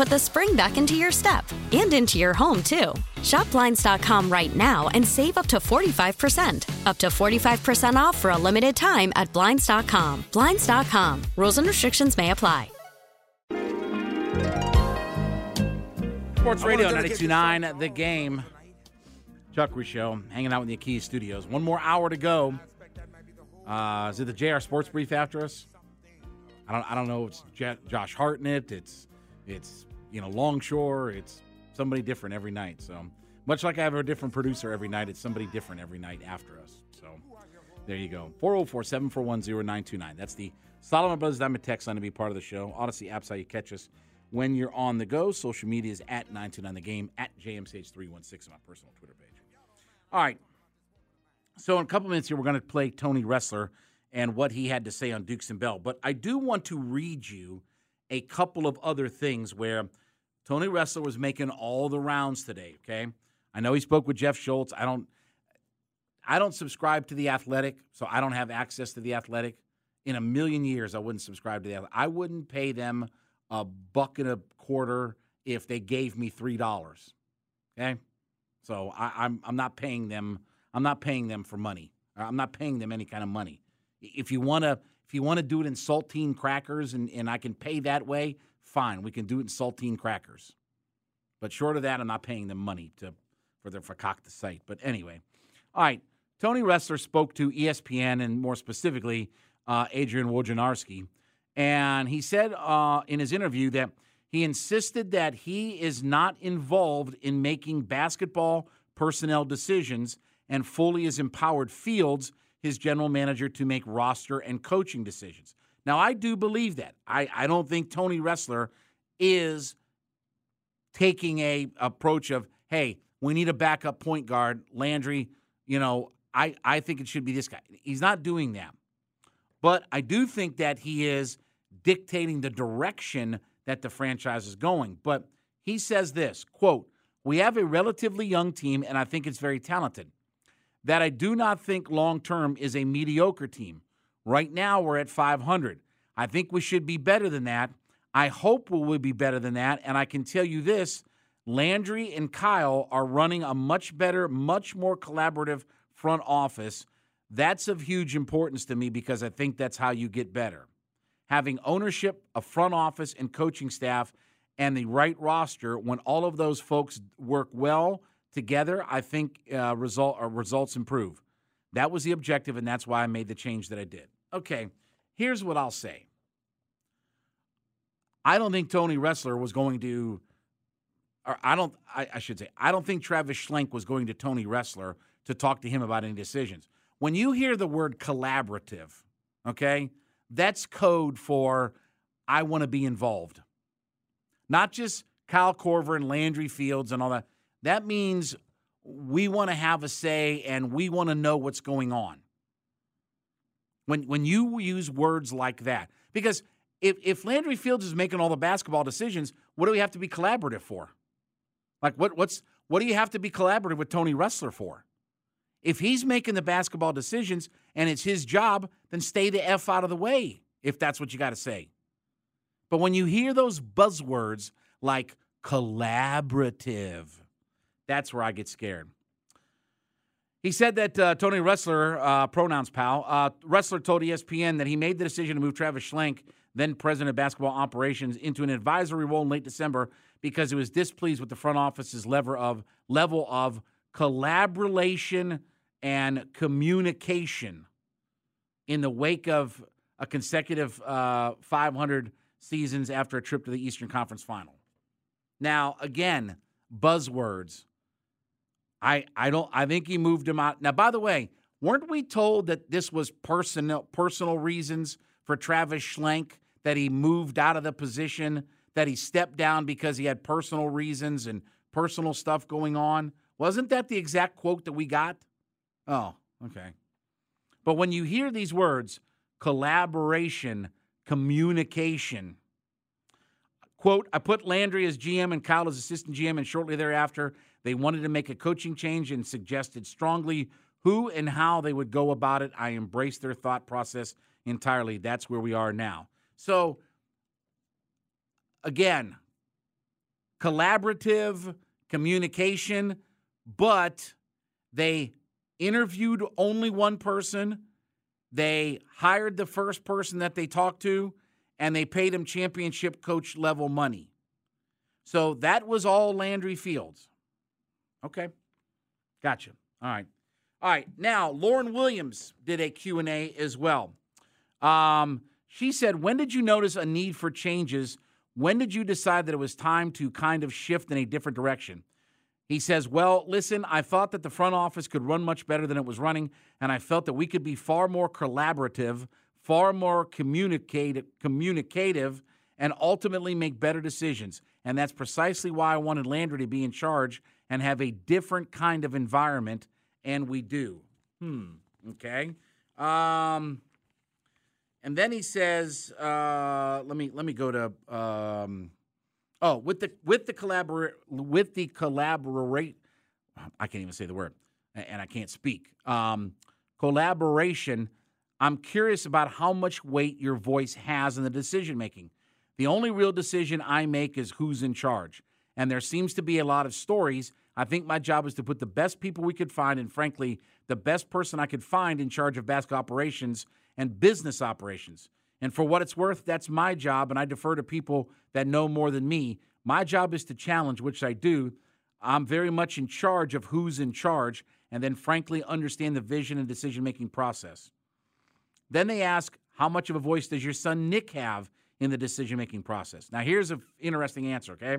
put the spring back into your step and into your home, too. Shop Blinds.com right now and save up to 45%. Up to 45% off for a limited time at Blinds.com. Blinds.com. Rules and restrictions may apply. Sports Radio 929, The Game. Chuck Show, hanging out in the Kia Studios. One more hour to go. Uh, is it the JR Sports Brief after us? I don't. I don't know. It's J- Josh Hartnett. It's it's you know Longshore. It's somebody different every night. So much like I have a different producer every night, it's somebody different every night after us. So there you go. 404 741 0929. That's the Solomon Brothers Diamond text line to be part of the show. Audacy apps how you catch us when you're on the go. Social media is at 929 the game, at JMCH316 on my personal Twitter page. All right. So in a couple minutes here, we're going to play Tony Ressler and what he had to say on Dukes and Bell. But I do want to read you a couple of other things where Tony Ressler was making all the rounds today. Okay, I know he spoke with Jeff Schultz. I don't, I don't subscribe to the Athletic, so I don't have access to the Athletic. In a million years, I wouldn't subscribe to the. Athletic. I wouldn't pay them a buck and a quarter if they gave me three dollars. Okay, so I, I'm I'm not paying them. I'm not paying them for money. Uh, I'm not paying them any kind of money. If you want to, if you want to do it in saltine crackers and, and I can pay that way, fine. We can do it in saltine crackers. But short of that, I'm not paying them money to for the for cock the site. But anyway, all right. Tony Ressler spoke to ESPN and more specifically uh, Adrian Wojnarowski, and he said uh, in his interview that he insisted that he is not involved in making basketball personnel decisions and fully has empowered Fields his general manager to make roster and coaching decisions. Now, I do believe that. I, I don't think Tony Ressler is taking a approach of, hey, we need a backup point guard, Landry. You know, I, I think it should be this guy. He's not doing that. But I do think that he is dictating the direction that the franchise is going. But he says this quote, we have a relatively young team, and I think it's very talented that I do not think long term is a mediocre team. Right now, we're at 500. I think we should be better than that. I hope we will be better than that. And I can tell you this Landry and Kyle are running a much better, much more collaborative front office. That's of huge importance to me because I think that's how you get better. Having ownership, a front office, and coaching staff, and the right roster, when all of those folks work well, together, I think uh, result uh, results improve. That was the objective, and that's why I made the change that I did. Okay, here's what I'll say. I don't think Tony Ressler was going to, or I don't, I, I should say, I don't think Travis Schlenk was going to Tony Ressler to talk to him about any decisions. When you hear the word collaborative, okay, that's code for I want to be involved. Not just Kyle Korver and Landry Fields and all that that means we want to have a say and we want to know what's going on. When, when you use words like that, because if, if Landry Fields is making all the basketball decisions, what do we have to be collaborative for? Like what what's what do you have to be collaborative with Tony Ressler for? If he's making the basketball decisions and it's his job, then stay the F out of the way if that's what you got to say. But when you hear those buzzwords like collaborative, that's where I get scared. He said that uh, Tony Ressler, uh, pronouns pal, uh, Ressler told ESPN that he made the decision to move Travis Schlenk, then president of basketball operations, into an advisory role in late December because he was displeased with the front office's level of level of collaboration and communication in the wake of a consecutive uh, 500 seasons after a trip to the Eastern Conference Final. Now, again, buzzwords I I don't I think he moved him out. Now, by the way, weren't we told that this was personal personal reasons for Travis Schlenk that he moved out of the position, that he stepped down because he had personal reasons and personal stuff going on? Wasn't that the exact quote that we got? Oh, okay. But when you hear these words, collaboration, communication, quote, I put Landry as GM and Kyle as assistant GM, and shortly thereafter, they wanted to make a coaching change and suggested strongly who and how they would go about it. I embraced their thought process entirely. That's where we are now. So, again, collaborative communication, but they interviewed only one person. They hired the first person that they talked to, and they paid him championship coach level money. So that was all Landry Fields. Okay. Gotcha. All right. All right. Now, Lauren Williams did a Q&A as well. Um, she said, when did you notice a need for changes? When did you decide that it was time to kind of shift in a different direction? He says, Well, listen, I thought that the front office could run much better than it was running, and I felt that we could be far more collaborative, far more communicative, communicative and ultimately make better decisions. And that's precisely why I wanted Landry to be in charge and have a different kind of environment, and we do. Hmm. Okay. Um, and then he says, uh, "Let me let me go to um, oh with the with the collaborate with the collaborate. I can't even say the word, and I can't speak. Um, collaboration. I'm curious about how much weight your voice has in the decision making. The only real decision I make is who's in charge and there seems to be a lot of stories. I think my job is to put the best people we could find, and frankly, the best person I could find in charge of basketball operations and business operations. And for what it's worth, that's my job, and I defer to people that know more than me. My job is to challenge, which I do. I'm very much in charge of who's in charge, and then frankly, understand the vision and decision making process. Then they ask, How much of a voice does your son Nick have in the decision making process? Now, here's an interesting answer, okay?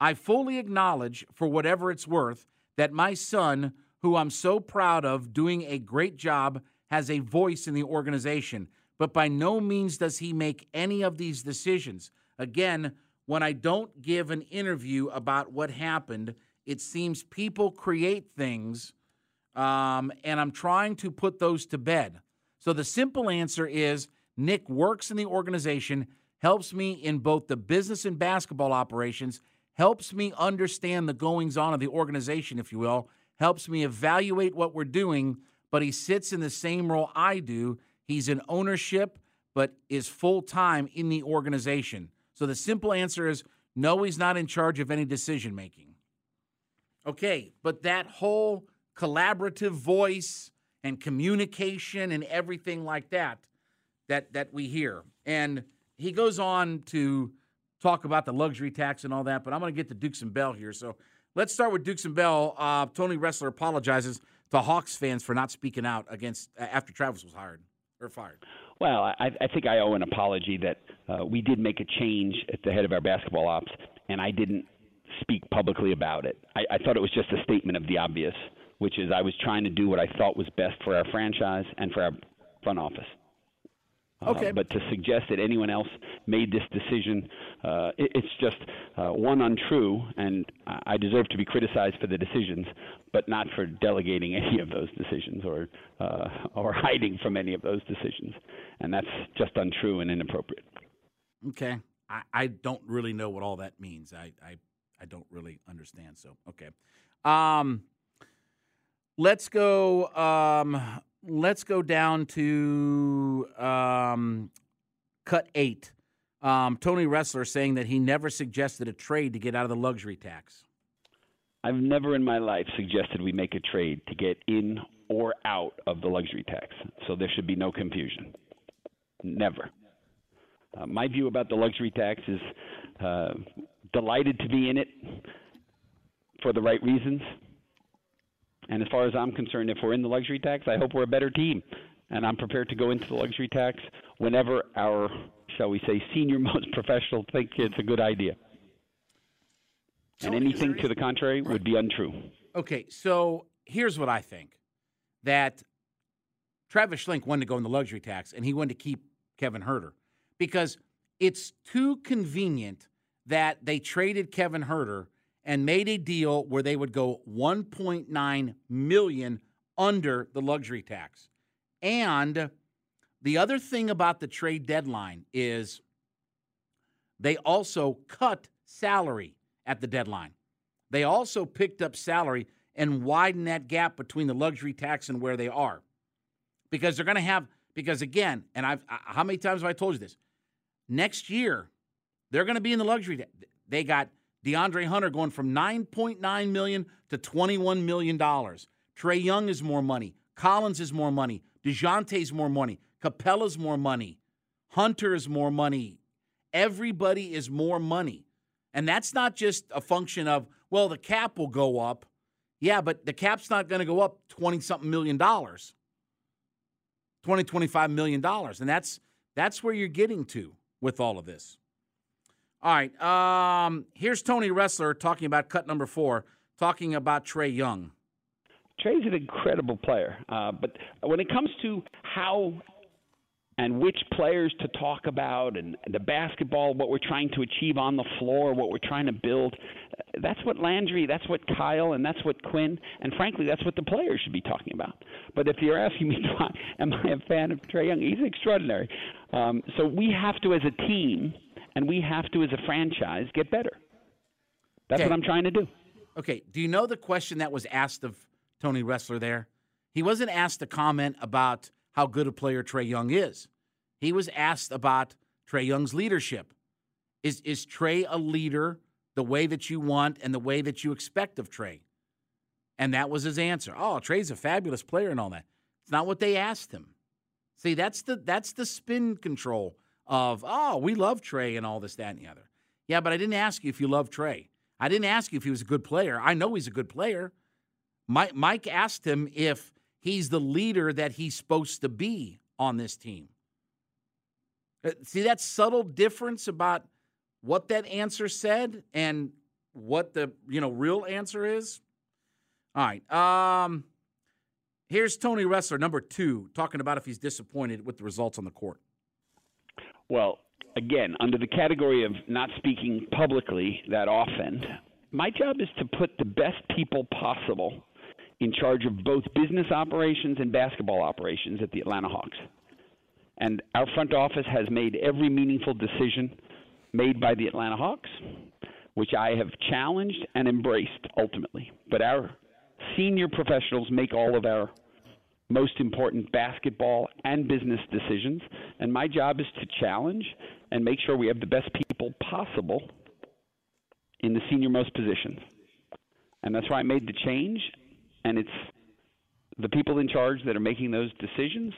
I fully acknowledge, for whatever it's worth, that my son, who I'm so proud of doing a great job, has a voice in the organization. But by no means does he make any of these decisions. Again, when I don't give an interview about what happened, it seems people create things, um, and I'm trying to put those to bed. So the simple answer is Nick works in the organization, helps me in both the business and basketball operations, helps me understand the goings on of the organization, if you will, helps me evaluate what we're doing, but he sits in the same role I do. He's in ownership, but is full time in the organization. So the simple answer is no, he's not in charge of any decision making. Okay, but that whole collaborative voice and communication and everything like that that that we hear. And he goes on to talk about the luxury tax and all that, but I'm going to get to Dukes and Bell here. So let's start with Dukes and Bell. Uh, Tony Ressler apologizes to Hawks fans for not speaking out against after Travis was hired or fired. Well, I, I think I owe an apology that uh, we did make a change at the head of our basketball ops, and I didn't speak publicly about it. I, I thought it was just a statement of the obvious, which is I was trying to do what I thought was best for our franchise and for our front office. Uh, okay. Uh, but to suggest that anyone else made this decision, uh, it, it's just uh, one untrue, and I deserve to be criticized for the decisions, but not for delegating any of those decisions or uh, or hiding from any of those decisions, and that's just untrue and inappropriate. Okay, I, I don't really know what all that means. I, I I don't really understand. So okay, um, let's go. Um, let's go down to um, cut eight. Um, Tony Ressler saying that he never suggested a trade to get out of the luxury tax. I've never in my life suggested we make a trade to get in or out of the luxury tax. So there should be no confusion. Never. Uh, my view about the luxury tax is uh, delighted to be in it for the right reasons. And as far as I'm concerned, if we're in the luxury tax, I hope we're a better team. And I'm prepared to go into the luxury tax whenever our, shall we say, senior most professional think it's a good idea. And anything to the contrary would be untrue. Okay, so here's what I think that Travis Schlenk wanted to go in the luxury tax and he wanted to keep Kevin Huerter because it's too convenient that they traded Kevin Huerter and made a deal where they would go 1.9 million under the luxury tax. And the other thing about the trade deadline is they also cut salary at the deadline. They also picked up salary and widened that gap between the luxury tax and where they are. Because they're going to have because again, and I've how many times have I told you this? Next year, they're going to be in the luxury. They got DeAndre Hunter going from 9.9 million to 21 million dollars. Trae Young is more money. Collins is more money. Dejounte's more money. Capela's more money. Hunter is more money. Everybody is more money. And that's not just a function of, well, the cap will go up. Yeah, but the cap's not going to go up 20 something million dollars. 20 25 million dollars. And that's that's where you're getting to with all of this. All right. Um, here's Tony Ressler talking about cut number four, talking about Trae Young. Trae's an incredible player, uh, but when it comes to how and which players to talk about and the basketball, what we're trying to achieve on the floor, what we're trying to build. That's what Landry, that's what Kyle, and that's what Quin, and frankly, that's what the players should be talking about. But if you're asking me, am I a fan of Trae Young? He's extraordinary. Um, so we have to, as a team, and we have to, as a franchise, get better. That's okay. what I'm trying to do. Okay. Do you know the question that was asked of Tony Ressler there? He wasn't asked to comment about how good a player Trae Young is. He was asked about Trae Young's leadership. Is is Trae a leader the way that you want and the way that you expect of Trae? And that was his answer. Oh, Trae's a fabulous player and all that. It's not what they asked him. See, that's the that's the spin control of oh, we love Trae and all this, that, and the other. Yeah, but I didn't ask you if you love Trae. I didn't ask you if he was a good player. I know he's a good player. Mike, Mike asked him if he's the leader that he's supposed to be on this team. Uh, see that subtle difference about what that answer said and what the you know real answer is. All right. Um, here's Tony Ressler, number two, talking about if he's disappointed with the results on the court. Well, again, under the category of not speaking publicly that often, my job is to put the best people possible in charge of both business operations and basketball operations at the Atlanta Hawks. And our front office has made every meaningful decision made by the Atlanta Hawks, which I have challenged and embraced ultimately. But our senior professionals make all of our most important basketball and business decisions. And my job is to challenge and make sure we have the best people possible in the senior most positions. And that's why I made the change and it's the people in charge that are making those decisions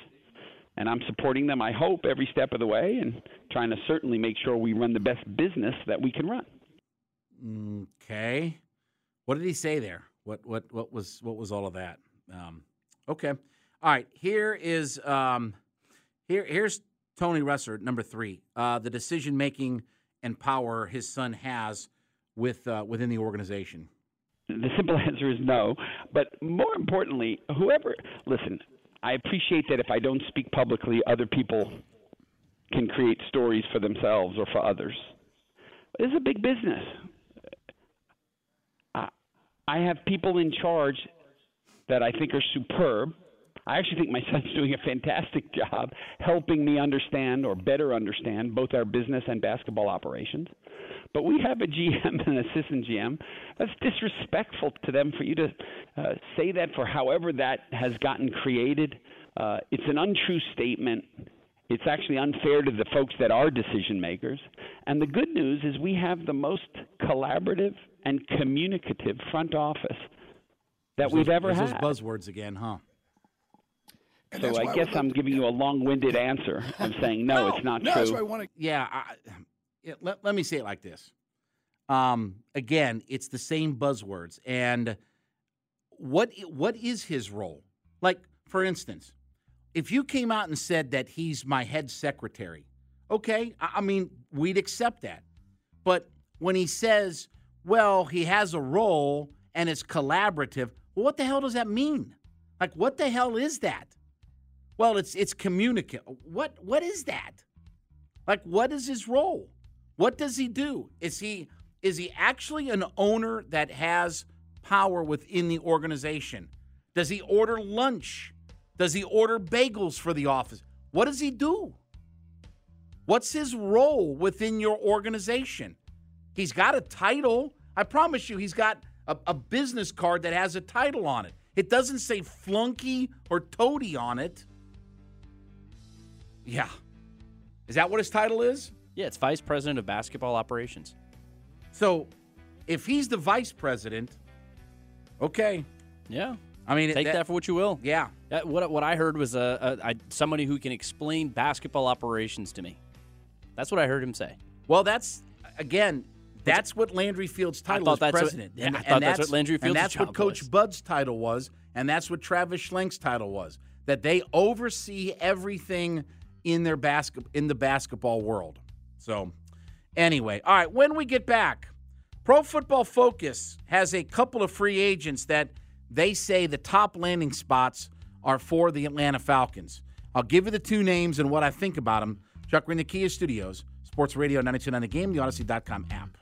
and I'm supporting them I hope every step of the way and trying to certainly make sure we run the best business that we can run. Okay. What did he say there? What what what was what was all of that? Um, okay. All right, here is um, here here's Tony Ressler, number 3. Uh, the decision making and power his son has with uh, within the organization. The simple answer is no. But more importantly, whoever, listen, I appreciate that if I don't speak publicly, other people can create stories for themselves or for others. Is a big business. I have people in charge that I think are superb. I actually think my son's doing a fantastic job helping me understand or better understand both our business and basketball operations. But we have a GM and an assistant GM. That's disrespectful to them for you to uh, say that for however that has gotten created. Uh, it's an untrue statement, It's actually unfair to the folks that are decision makers. And the good news is we have the most collaborative and communicative front office that we've ever had. Those buzzwords again, huh? So I guess I'm giving you a long-winded answer. I'm saying no, it's not true. i Yeah, I, yeah, let, let me say it like this. Um, again, it's the same buzzwords. And what what is his role? Like, for instance, if you came out and said that he's my head secretary, okay, I, I mean, we'd accept that. But when he says, well, he has a role and it's collaborative, well, what the hell does that mean? Like, what the hell is that? Well, it's it's communicate. What what is that? Like, what is his role? What does he do? Is he is he actually an owner that has power within the organization? Does he order lunch? Does he order bagels for the office? What does he do? What's his role within your organization? He's got a title. I promise you, he's got a, a business card that has a title on it. It doesn't say flunky or toady on it. Yeah. Is that what his title is? Yeah, it's vice president of basketball operations. So, if he's the vice president, okay. Yeah. I mean, Take that, for what you will. Yeah. That, what what I heard was a, somebody who can explain basketball operations to me. That's what I heard him say. Well, that's again, that's what Landry Field's title thought is that's what- president. yeah, I thought that's what Landry And Field's that's what Coach was. Bud's title was, and that's what Travis Schlenk's title was. That they oversee everything in their basket in the basketball world. So, anyway, all right. When we get back, Pro Football Focus has a couple of free agents that they say the top landing spots are for the Atlanta Falcons. I'll give you the two names and what I think about them. Chuck, we're the Kia Studios, Sports Radio 929 The Game, the Audacy.com app.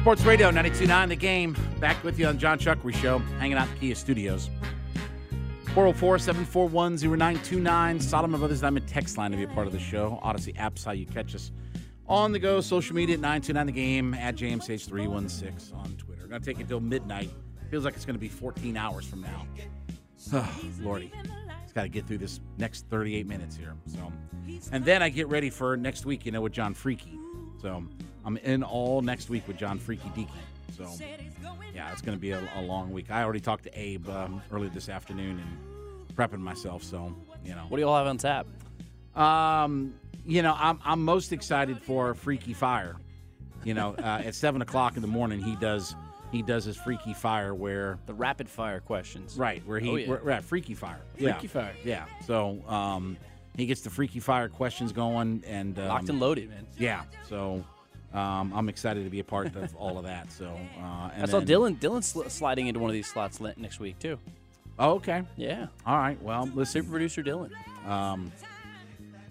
Sports Radio 929 The Game. Back with you on John Chuckery Show, hanging out in Kia Studios. 404 741 0929. Solomon Brothers Diamond text line to be a part of the show. Audacy app's how you catch us on the go. Social media at 929 The Game, at JMSH316 on Twitter. To take it till midnight. Feels like it's to be 14 hours from now. Oh, Lordy. It's got to get through this next 38 minutes here. So, And then I get ready for next week, you know, with John Freaky. So I'm in all next week with John Freaky Deaky. So yeah, it's going to be a, a long week. I already talked to Abe um, earlier this afternoon and prepping myself. So you know, What do you all have on tap? um, you know, I'm I'm most excited for Freaky Fire. You know, uh, at seven o'clock in the morning, he does he does his freaky fire where The rapid fire questions. right where he Oh, yeah. where, right, freaky fire Freaky yeah. fire. yeah so um he gets the freaky fire questions going and um, Locked and loaded, man. yeah so um, I'm excited to be a part of all of that so uh, and I saw then- Dylan Dylan sl- sliding into one of these slots next week too. oh, okay Yeah, all right well listen super producer Dylan. Um,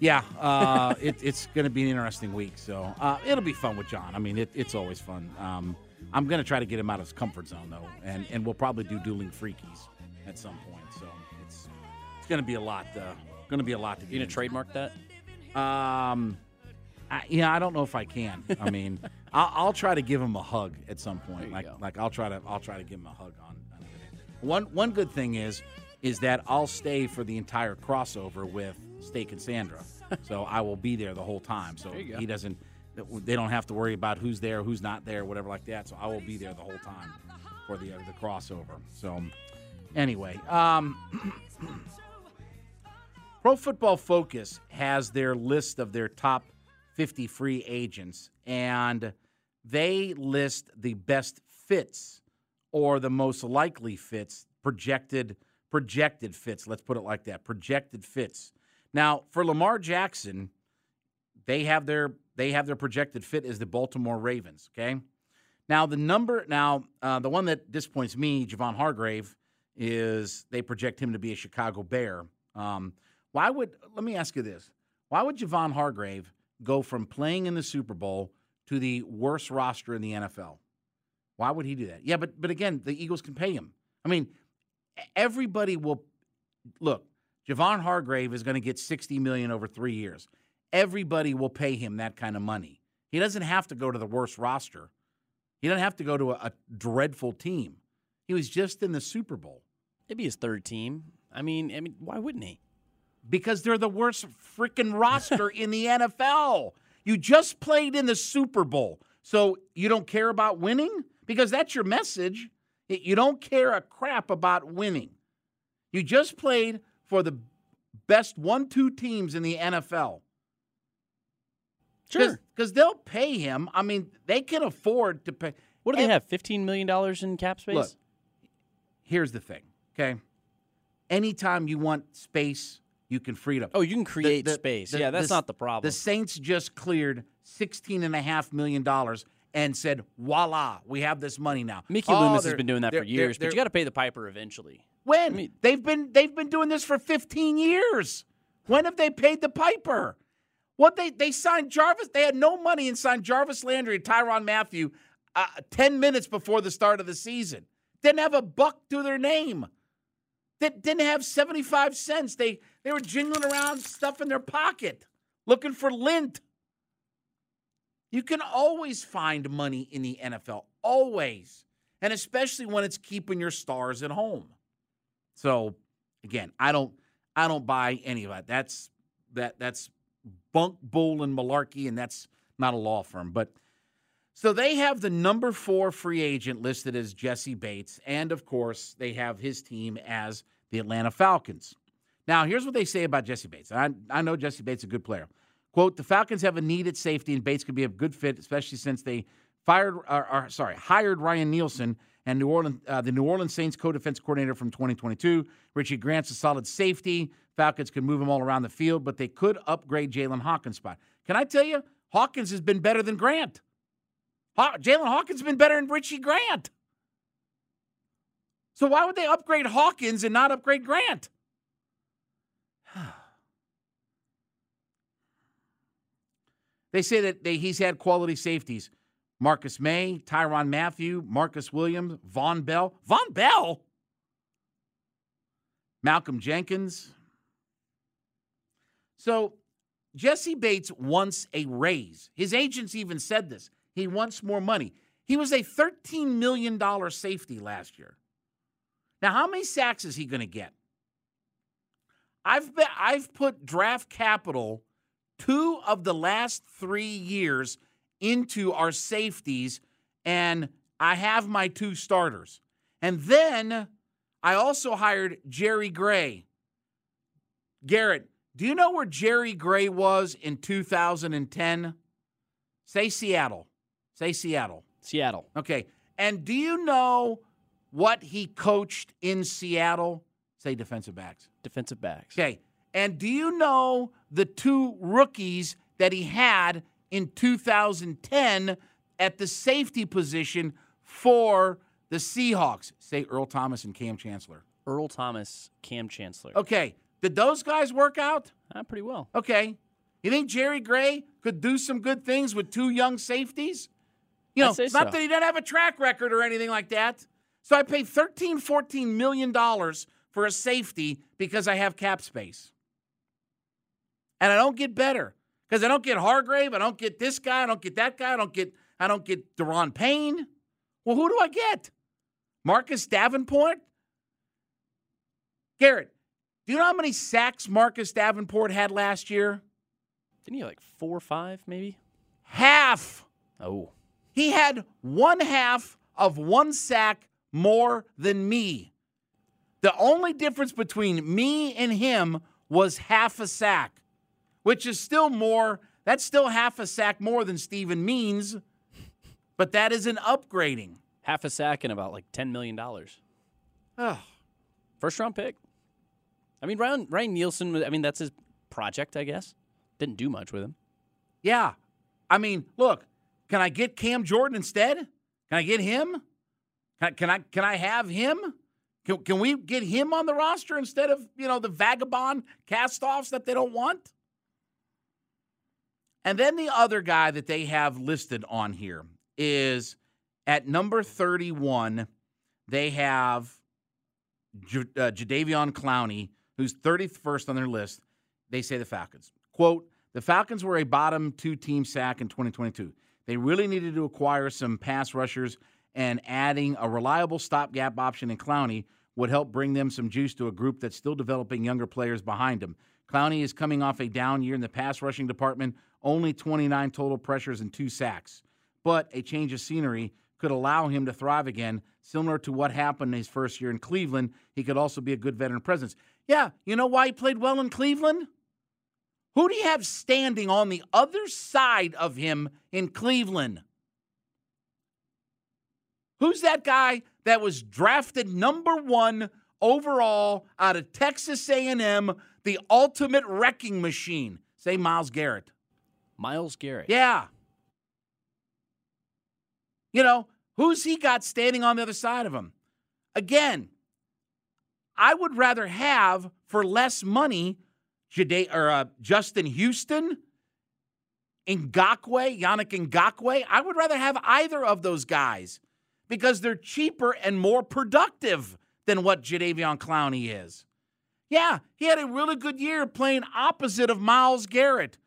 yeah, uh, it, it's going to be an interesting week. So uh, it'll be fun with John. I mean, it, it's always fun. Um, I'm going to try to get him out of his comfort zone though, and and we'll probably do dueling freakies at some point. So it's it's going to be a lot. Uh, going to be a lot to. You gonna trademark that? Um, I, yeah, I don't know if I can. I mean, I'll, I'll try to give him a hug at some point. Like, go. like I'll try to, I'll try to give him a hug on. on one, one good thing is, is that I'll stay for the entire crossover with Steak and Sandra. so I will be there the whole time. So he doesn't, they don't have to worry about who's there, who's not there, whatever like that. So I will be there the whole time for the uh, the crossover. So anyway, um. Pro Football Focus has their list of their top 50 free agents, and they list the best fits or the most likely fits, projected projected fits. Let's put it like that: projected fits. Now, for Lamar Jackson, they have their they have their projected fit as the Baltimore Ravens. Okay. Now the number now uh, the one that disappoints me, Javon Hargrave, is they project him to be a Chicago Bear. Um, why would let me ask you this? Why would Javon Hargrave go from playing in the Super Bowl to the worst roster in the NFL? Why would he do that? Yeah, but but again, the Eagles can pay him. I mean, everybody will look. Javon Hargrave is going to get sixty million over three years. Everybody will pay him that kind of money. He doesn't have to go to the worst roster. He doesn't have to go to a, a dreadful team. He was just in the Super Bowl Maybe his third team. I mean, I mean, why wouldn't he? Because they're the worst freaking roster in the NFL. You just played in the Super Bowl. So you don't care about winning? Because that's your message. You don't care a crap about winning. You just played for the best one two teams in the NFL. Sure. Because they'll pay him. I mean, they can afford to pay. What do they Ev- have? Fifteen million dollars in cap space. Look, here's the thing, okay? Anytime you want space, you can free it up. oh, you can create the- space. the- yeah, that's the- not the problem. The Saints just cleared $16.5 million and said, voila, we have this money now. Mickey Oh, Loomis has been doing that they're- for years, they're- but you got to pay the piper eventually. When? I mean- they've been they've been doing this for 15 years. When have they paid the piper? What they they signed Jarvis, they had no money and signed Jarvis Landry and Tyrann Mathieu uh, 10 minutes before the start of the season. Didn't have a buck to their name. They didn't have 75 cents. They they were jingling around stuff in their pocket looking for lint. You can always find money in the NFL, always. And especially when it's keeping your stars at home. So, again, I don't I don't buy any of that. That's that that's bunk bull and malarkey and that's not a law firm, but so they have the number 4 free agent listed as Jessie Bates and of course, they have his team as the Atlanta Falcons. Now, here's what they say about Jessie Bates. I, I know Jessie Bates is a good player. Quote, the Falcons have a need at safety, and Bates could be a good fit, especially since they fired, or, or, sorry, hired Ryan Nielsen and New Orleans, uh, the New Orleans Saints co-defense coordinator from 2022. Richie Grant's a solid safety. Falcons could move him all around the field, but they could upgrade Jaylinn Hawkins' spot. Can I tell you, Hawkins has been better than Grant. Haw- Jaylinn Hawkins has been better than Richie Grant. So why would they upgrade Hawkins and not upgrade Grant? They say that they, he's had quality safeties. Marcus Maye, Tyrann Mathieu, Marcus Williams, Vonn Bell. Vonn Bell? Malcolm Jenkins. So Jessie Bates wants a raise. His agents even said this. He wants more money. He was a $13 million safety last year. Now, how many sacks is he going to get? I've bet I've put draft capital two of the last three years into our safeties, and I have my two starters. And then I also hired Jerry Gray. Garrett, do you know where Jerry Gray was in 2010? Say Seattle. Say Seattle. Seattle. Okay. And do you know what he coached in Seattle? Say defensive backs. Defensive backs. Okay. And do you know the two rookies that he had in 2010 at the safety position for the Seahawks? Say Earl Thomas and Kam Chancellor. Earl Thomas, Kam Chancellor. Okay. Did those guys work out? Uh, pretty well. Okay. You think Jerry Gray could do some good things with two young safeties? You know, not so. that he doesn't have a track record or anything like that. So I paid 13, 14 million dollars for a safety because I have cap space. And I don't get better. Because I don't get Hargrave, I don't get this guy, I don't get that guy, I don't get I don't get Daron Payne. Well, who do I get? Marcus Davenport? Garrett, do you know how many sacks Marcus Davenport had last year? Didn't he like four or five, maybe? Half. Oh. He had one half of one sack more than me. The only difference between me and him was half a sack, which is still more. That's still half a sack more than Steven Means, but that is an upgrading. Half a sack and about like $10 million. Oh, First round pick. I mean, Ryan, Ryan Nielsen, I mean, that's his project, I guess. Didn't do much with him. yeah. I mean, look, can I get Cam Jordan instead? Can I get him? Can, can I can I have him? Can, can we get him on the roster instead of, you know, the vagabond cast-offs that they don't want? And then the other guy that they have listed on here is at number 31, they have J- uh, Jadeveon Clowney, who's 31st on their list. They say the Falcons. Quote, the Falcons were a bottom two team sack in 2022. They really needed to acquire some pass rushers, and adding a reliable stopgap option in Clowney would help bring them some juice to a group that's still developing younger players behind him. Clowney is coming off a down year in the pass rushing department, only 29 total pressures and two sacks. But a change of scenery could allow him to thrive again, similar to what happened in his first year in Cleveland. He could also be a good veteran presence. Yeah, you know why he played well in Cleveland? Who do you have standing on the other side of him in Cleveland? Who's that guy that was drafted number 1 overall out of Texas A&M, the ultimate wrecking machine? Say Myles Garrett. Myles Garrett. Yeah. You know, who's he got standing on the other side of him? Again, I would rather have for less money Jade, or uh, Justin Houston, Ngakoue, Yannick Ngakoue. I would rather have either of those guys because they're cheaper and more productive than what Jadeveon Clowney is. Yeah, he had a really good year playing opposite of Myles Garrett,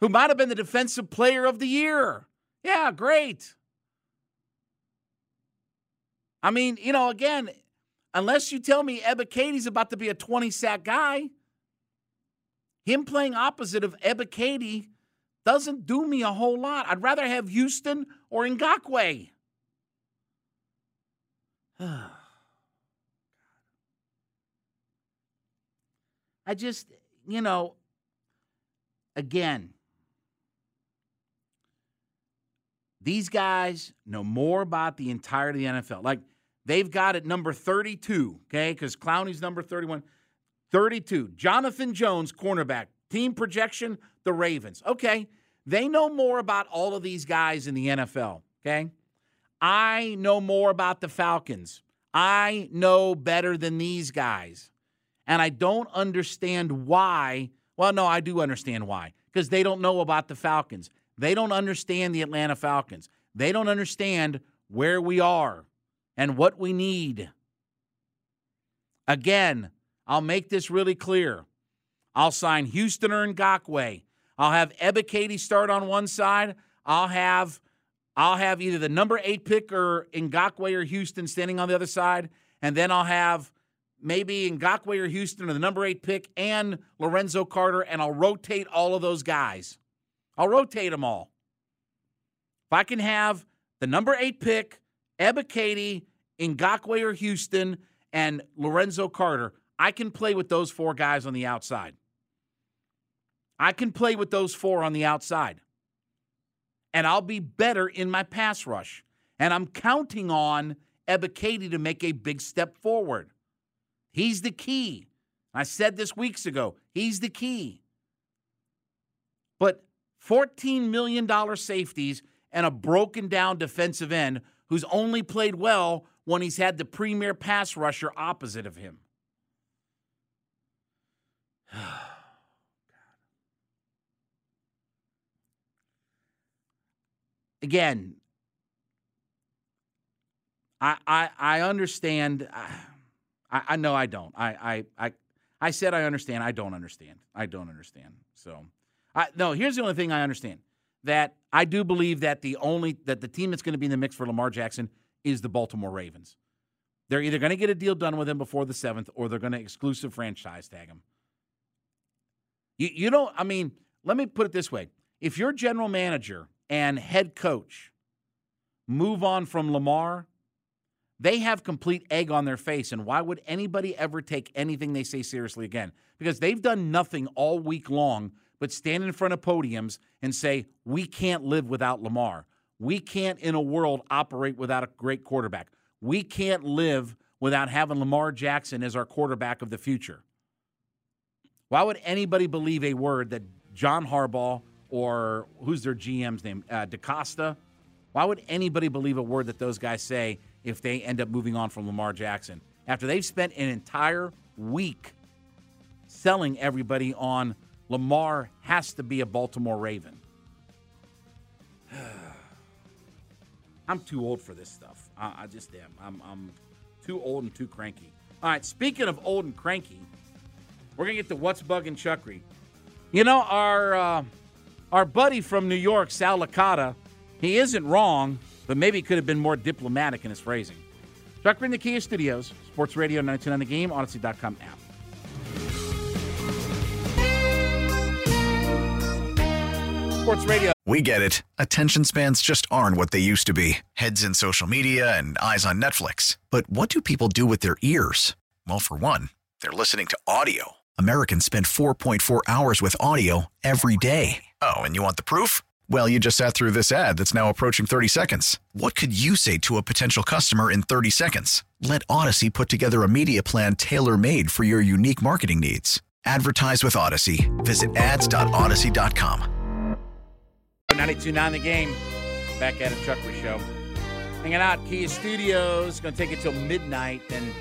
who might have been the defensive player of the year. Yeah, great. I mean, you know, again, unless you tell me Ebiketie's about to be a 20 sack guy, him playing opposite of Ebiketie doesn't do me a whole lot. I'd rather have Houston or Ngakoue. I just, you know, again, these guys know more about the entirety of the NFL. Like they've got it number 32, okay? Because Clowney's number 31. 32. Jonathan Jones, cornerback. Team projection, the Ravens. Okay. They know more about all of these guys in the NFL, okay? I know more about the Falcons. I know better than these guys. And I don't understand why. Well, no, I do understand why. Because they don't know about the Falcons. They don't understand the Atlanta Falcons. They don't understand where we are and what we need. Again, I'll make this really clear. I'll sign Houston or Ngakoue. I'll have Ebiketie start on one side. I'll have I'll have either the number eight pick or Ngakoue or Houston standing on the other side, and then I'll have maybe Ngakoue or Houston or the number eight pick and Lorenzo Carter, and I'll rotate all of those guys. I'll rotate them all. If I can have the number eight pick, Ebiketie, Ngakoue or Houston, and Lorenzo Carter, I can play with those four guys on the outside. I can play with those four on the outside. And I'll be better in my pass rush. And I'm counting on Ebiketie to make a big step forward. He's the key. I said this weeks ago. He's the key. But $14 million safeties and a broken down defensive end who's only played well when he's had the premier pass rusher opposite of him. Again, I, I, I understand. I, I know I don't. I, I, I, I said I understand. I don't understand. I don't understand. So, I, no. Here's the only thing I understand that I do believe that the only that the team that's going to be in the mix for Lamar Jackson is the Baltimore Ravens. They're either going to get a deal done with him before the seventh, or they're going to exclusive franchise tag him. You, you don't. I mean, let me put it this way: if your general manager and head coach move on from Lamar, they have complete egg on their face. And why would anybody ever take anything they say seriously again? Because they've done nothing all week long but stand in front of podiums and say, we can't live without Lamar. We can't, in a world, operate without a great quarterback. We can't live without having Lamar Jackson as our quarterback of the future. Why would anybody believe a word that John Harbaugh or who's their GM's name, uh, DeCosta? Why would anybody believe a word that those guys say if they end up moving on from Lamar Jackson after they've spent an entire week selling everybody on Lamar has to be a Baltimore Raven? I'm too old for this stuff. I, I just am. I'm, I'm too old and too cranky. All right, speaking of old and cranky, we're gonna get to what's bugging Chuckery. You know our uh, our buddy from New York, Sal Licata, he isn't wrong, but maybe he could have been more diplomatic in his phrasing. Chuckery in the Kia Studios, Sports Radio 929 The Game, Audacy.com app. Sports Radio. We get it. Attention spans just aren't what they used to be heads in social media and eyes on Netflix. But what do people do with their ears? Well, for one, they're listening to audio. Americans spend 4.4 hours with audio every day. Oh, and you want the proof? Well, you just sat through this ad that's now approaching 30 seconds. What could you say to a potential customer in 30 seconds? Let Audacy put together a media plan tailor made for your unique marketing needs. Advertise with Audacy. Visit ads.audacy.com. 92.9 The Game. Back at a Chuckery Show. Hanging out Kia Studios. Going to take it till midnight. and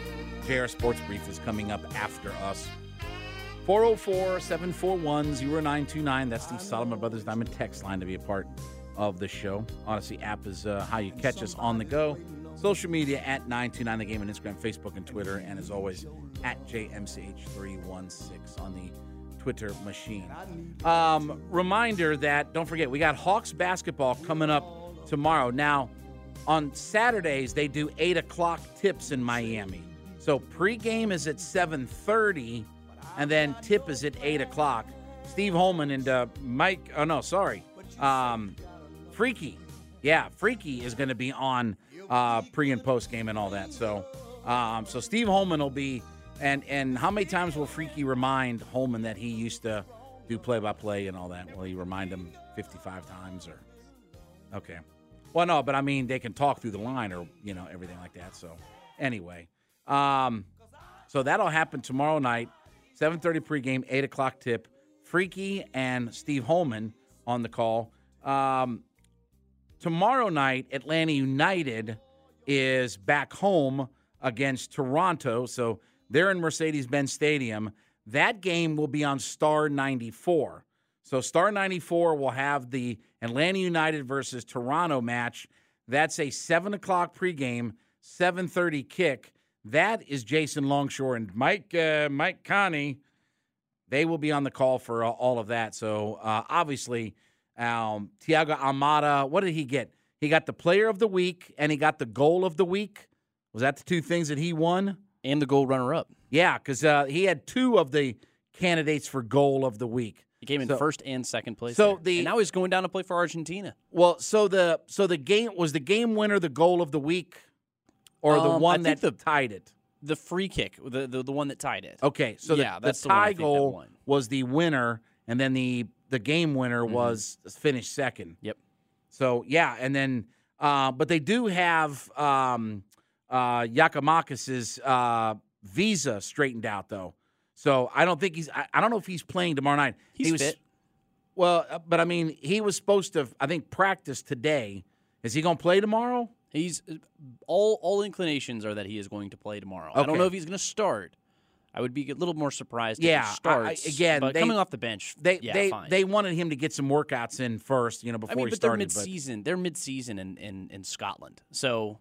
JR Sports Brief is coming up after us. 404 741 0929. That's the Solomon Brothers Diamond text line to be a part of the show. Audacy app is uh, how you catch us on the go. Social media at 929 The Game on Instagram, Facebook, and Twitter. And as always, at JMCH316 on the Twitter machine. Um, reminder that, don't forget, we got Hawks basketball coming up tomorrow. Now, on Saturdays, they do 8 o'clock tips in Miami. So pregame is at 7.30, and then tip is at 8 o'clock. Steve Holman and uh, Mike, oh no, sorry, um, Freaky. Yeah, Freaky is going to be on uh, pre and post game and all that. So, um, so Steve Holman will be and and how many times will Freaky remind Holman that he used to do play by play and all that? Will he remind him 55 times or? Okay. Well, no, but I mean they can talk through the line or you know everything like that. So anyway, um, so that'll happen tomorrow night, 7:30 pregame, 8 o'clock tip. Freaky and Steve Holman on the call. Um, tomorrow night, Atlanta United is back home against Toronto. So they're in Mercedes Benz Stadium. That game will be on Star 94. So Star 94 will have the Atlanta United versus Toronto match. That's a 7 o'clock pregame, 7.30 kick. That is Jason Longshore and Mike uh, Mike Conti. They will be on the call for uh, all of that. So uh, obviously, um, Thiago Almada, what did he get? He got the player of the week and he got the goal of the week. Was that the two things that he won? And the goal runner up. Yeah, because uh, he had two of the candidates for goal of the week. He came in So- first and second place. So there. the- and now he's going down to play for Argentina. Well, so the so the game was the game winner the goal of the week, or the Um, I one that the- tied it. The free kick, the the, the one that tied it. Okay, so yeah, the, that's the the one tie goal was the winner, and then the the game winner Mhm. was finished second. Yep. So yeah, and then Uh, but they do have um, uh, Giakoumakis's uh, visa straightened out, though. So I don't think he's. I, I don't know if he's playing tomorrow night. He's he was, fit. Well, uh, but I mean, he was supposed to. I think practice today. Is he going to play tomorrow? He's all all inclinations are that he is going to play tomorrow. I don't know if he's going to start. I would be a little more surprised Yeah, if he starts. I- again, but they- coming off the bench, They yeah, they fine. they wanted him to get some workouts in first, you know, before I mean, he but started. they're mid-season. They're mid-season in, in, in Scotland. So,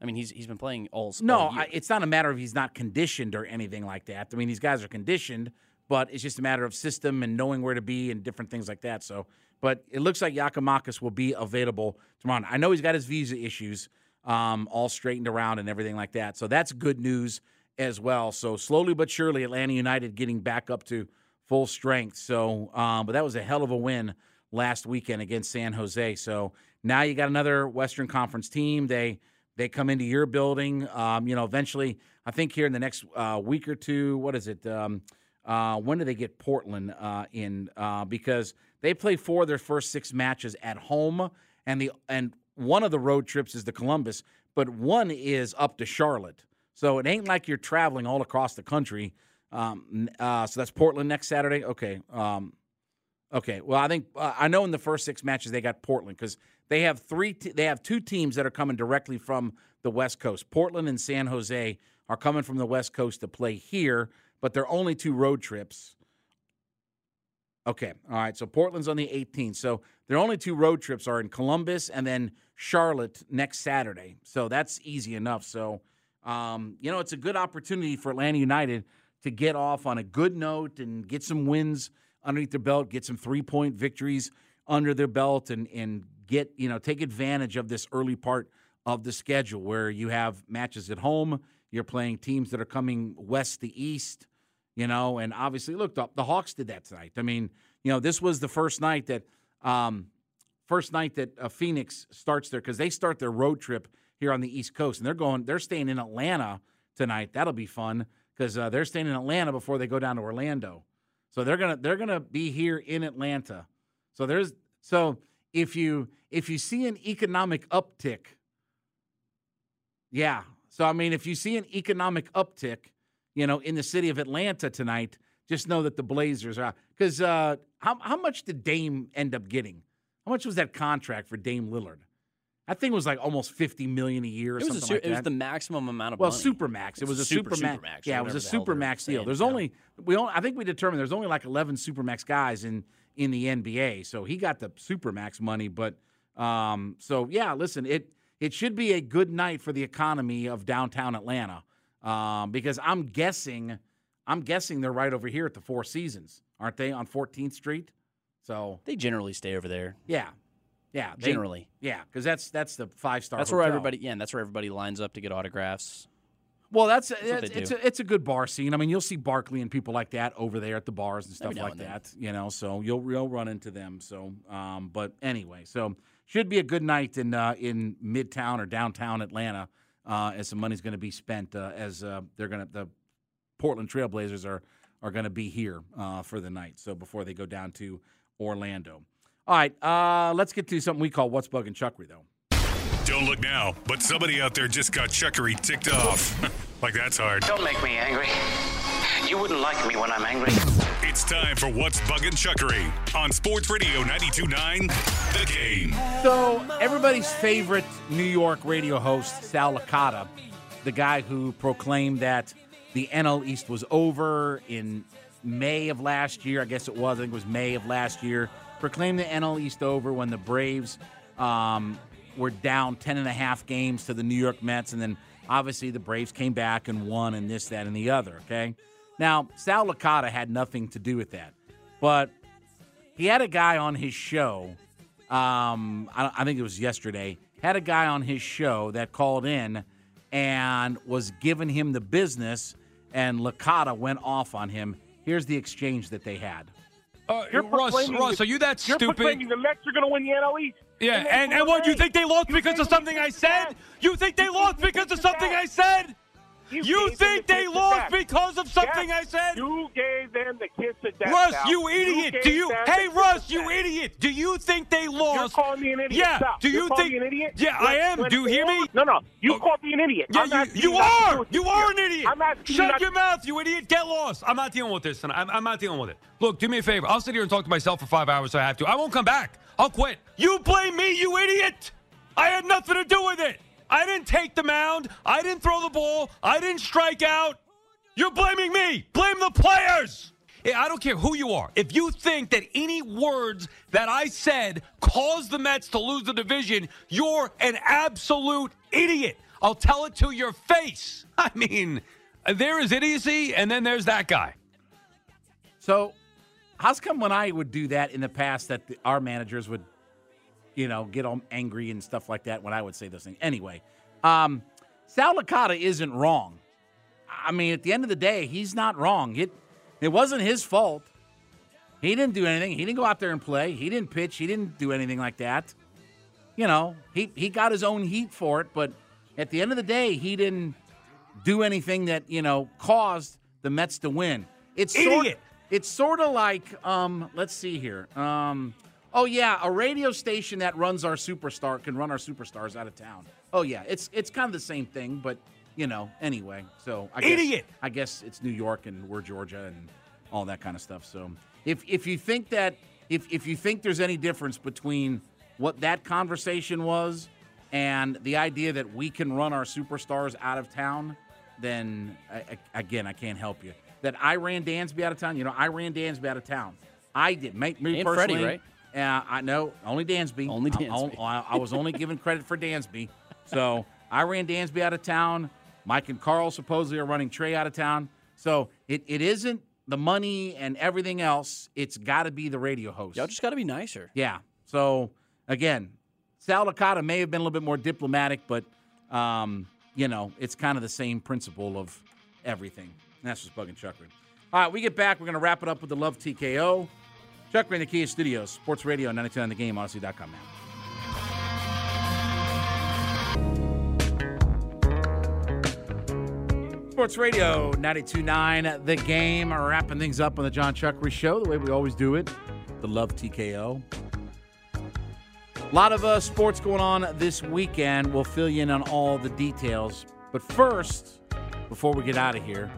I mean, he's he's been playing all. No, all. I, it's not a matter of he's not conditioned or anything like that. I mean, these guys are conditioned, but it's just a matter of system and knowing where to be and different things like that. So, but it looks like Giakoumakis will be available tomorrow. I know he's got his visa issues um, all straightened around and everything like that. So that's good news as well. So slowly but surely, Atlanta United getting back up to full strength. So, um, but that was a hell of a win last weekend against San Jose. So now you got another Western Conference team. They they come into your building. Um, you know, eventually, I think here in the next uh, week or two. What is it? Um, uh, when do they get Portland uh, in? Uh, because they play four of their first six matches at home, and the and one of the road trips is to Columbus, but one is up to Charlotte. So it ain't like you're traveling all across the country. Um, uh, so that's Portland next Saturday. Okay. Um, okay. Well, I think uh, I know in the first six matches they got Portland because they have three. T- they have two teams that are coming directly from the West Coast. Portland and San Jose are coming from the West Coast to play here, but they're only two road trips. Okay. All right. So Portland's on the 18th. So their only two road trips are in Columbus and then Charlotte next Saturday. So that's easy enough. So, um, you know, it's a good opportunity for Atlanta United to get off on a good note and get some wins underneath their belt, get some three point victories under their belt, and, and get, you know, take advantage of this early part of the schedule where you have matches at home. You're playing teams that are coming west to east you know and obviously look the, the hawks did that tonight. I mean you know this was the first night that um first night that uh, phoenix starts their because they start their road trip here on the east coast and they're going they're staying in atlanta tonight. That'll be fun because uh, they're staying in atlanta before they go down to orlando. So they're gonna they're gonna be here in atlanta. So there's so if you if you see an economic uptick yeah. So i mean if you see an economic uptick you know, in the city of Atlanta tonight, just know that the Blazers are because uh, how how much did Dame end up getting? How much was that contract for Dame Lillard? That thing was like almost fifty million a year or it was, a, something su- like it was the maximum amount of well, money. super max. It was a super, super max. supermax Yeah, it was a super max deal. There's yeah. only we only, I think we determined there's only like eleven super max guys in in the NBA, so he got the super max money. But um, so yeah, listen, it it should be a good night for the economy of downtown Atlanta um, because I'm guessing I'm guessing they're right over here at the Four Seasons, aren't they, on 14th Street? So They generally stay over there. yeah, yeah, they- Generally. yeah, because that's that's the five star. That's where everybody. Yeah, and that's where everybody lines up to get autographs. Well, that's, what it's, it's, a, it's a good bar scene. I mean, you'll see Barkley and people like that over there at the bars and stuff like and then. that. You know, so you'll you'll run into them. So, um, but anyway, so should be a good night in uh, in Midtown or downtown Atlanta uh, as some money's going to be spent uh, as uh, they're going to the Portland Trailblazers are are going to be here uh, for the night. So before they go down to Orlando. All right, uh, let's get to something we call what's bugging Chuckery though. Don't look now, but somebody out there just got chuckery ticked off. like that's hard. Don't make me angry. You wouldn't like me when I'm angry. It's time for What's Buggin' Chuckery on Sports Radio 92.9 The Game. So everybody's favorite New York radio host, Sal Licata, the guy who proclaimed that the NL East was over in May of last year. I guess it was. I think it was May of last year. Proclaimed the NL East over when the Braves um, were down 10 and a half games to the New York Mets. And then obviously the Braves came back and won and this, that, and the other. Okay. Now, Sal Licata had nothing to do with that. But he had a guy on his show. Um, I, I think it was yesterday. Had a guy on his show that called in and was giving him the business, and Licata went off on him. Here's the exchange that they had. Uh, You're Russ, Russ, the- are you that You're stupid? proclaiming the Mets are going to win the NL East. Yeah, they and, and blew what, you think they lost because of something I said? You think they lost because of something I said? You You think the they lost because of something Yes, I said? You gave them the kiss of death. Russ, you idiot! gave Do you? Hey, Russ, you idiot! Do you think they lost You're calling me an idiot. Yeah. Stop. Do You're you calling think? me an idiot? Yeah, I am. Do you hear me? No, no. You oh. called me an idiot. Yeah, I'm you, you are. You are an idiot. I'm asking Shut not your mouth, you idiot. Get lost. I'm not dealing with this tonight. I'm, I'm not dealing with it. Look, do me a favor. I'll sit here and talk to myself for five hours if I have to. I won't come back. I'll quit. You blame me, you idiot. I had nothing to do with it. I didn't take the mound. I didn't throw the ball. I didn't strike out. You're blaming me. Blame the players. I don't care who you are. If you think that any words that I said caused the Mets to lose the division, you're an absolute idiot. I'll tell it to your face. I mean, there is idiocy, and then there's that guy. So, how's come when I would do that in the past that the, our managers would, you know, get all angry and stuff like that when I would say those things? Anyway, um, Sal Licata isn't wrong. I mean, at the end of the day, he's not wrong. It it wasn't his fault. He didn't do anything. He didn't go out there and play. He didn't pitch. He didn't do anything like that. You know, he he got his own heat for it, but at the end of the day, he didn't do anything that you know caused the Mets to win. It's sort, Idiot. it's sort of like um, let's see here. Um, oh yeah, a radio station that runs our superstar can run our superstars out of town. Oh yeah, it's it's kind of the same thing, but you know, anyway. So I guess, Idiot. I guess it's New York and we're Georgia and all that kind of stuff. So if if you think that if if you think there's any difference between what that conversation was and the idea that we can run our superstars out of town, then I, I, again, I can't help you. That I ran Dansby out of town. You know, I ran Dansby out of town. I did. Me, me And Freddie, right? Yeah, I know. Only Dansby. Only Dansby. I, I was only giving credit for Dansby. So I ran Dansby out of town. Mike and Carl supposedly are running Trae out of town. So it, it isn't the money and everything else. It's got to be the radio host. Y'all just got to be nicer. Yeah. So again, Sal Licata may have been a little bit more diplomatic, but um, you know, it's kind of the same principle of everything. And that's just bugging Chuckrin. All right, we get back. We're going to wrap it up with the Love TKO. Chuckrin, the Kia Studios, Sports Radio, 92 on the game, Audacy.com now. Sports Radio 92.9 The Game. Wrapping things up on the John Chuckery Show the way we always do it. The Love TKO. A lot of uh, sports going on this weekend. We'll fill you in on all the details. But first, before we get out of here,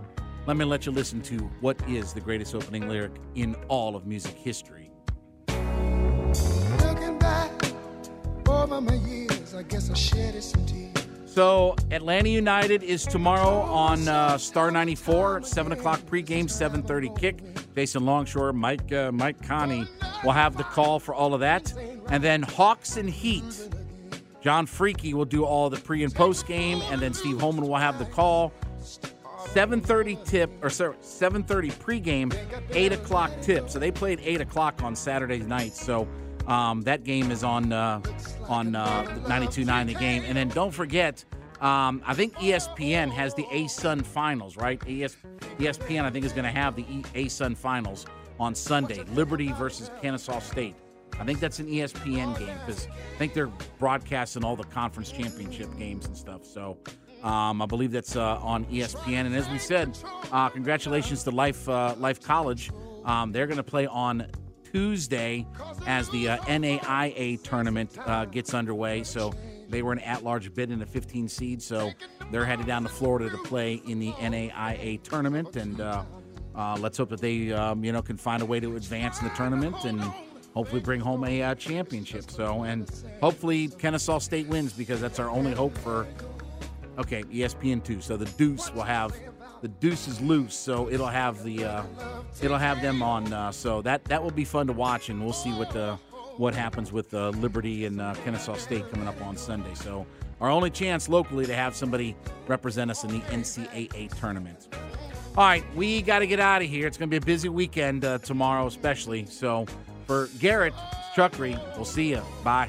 let me let you listen to what is the greatest opening lyric in all of music history. Looking back over my years, I guess I shedded some tears. So, Atlanta United is tomorrow on uh, Star 94, 7 o'clock pregame, 7.30 kick. Jason Longshore, Mike uh, Mike Conti will have the call for all of that. And then Hawks and Heat. John Freaky will do all the pre and post game, and then Steve Holman will have the call. 7:30 tip or sorry, 7:30 pregame, 8 o'clock tip. So they played 8 o'clock on Saturday night. So um, that game is on uh, on uh, 92.9 the game. And then don't forget, um, I think ESPN has the ASUN Finals, right? ES, ESPN I think is going to have the e- ASUN Finals on Sunday. Liberty versus Kennesaw State. I think that's an ESPN game because I think they're broadcasting all the conference championship games and stuff. So um, I believe that's uh, on ESPN. And as we said, uh, congratulations to Life uh, Life College. Um, they're going to play on Tuesday as the uh, NAIA tournament uh, gets underway. So they were an at-large bid in the 15 seed. So they're headed down to Florida to play in the NAIA tournament. And uh, let's hope that they um, you know can find a way to advance in the tournament and hopefully bring home a championship. So and hopefully Kennesaw State wins because that's our only hope for. Okay, ESPN two. So the Deuce will have the Deuce is loose, so it'll have the uh, it'll have them on. Uh, so that that will be fun to watch, and we'll see what the what happens with uh, Liberty and uh, Kennesaw State coming up on Sunday. So our only chance locally to have somebody represent us in the NCAA tournament. All right, we got to get out of here. It's going to be a busy weekend uh, tomorrow, especially. So for Garrett Chuckery, we'll see you. Bye.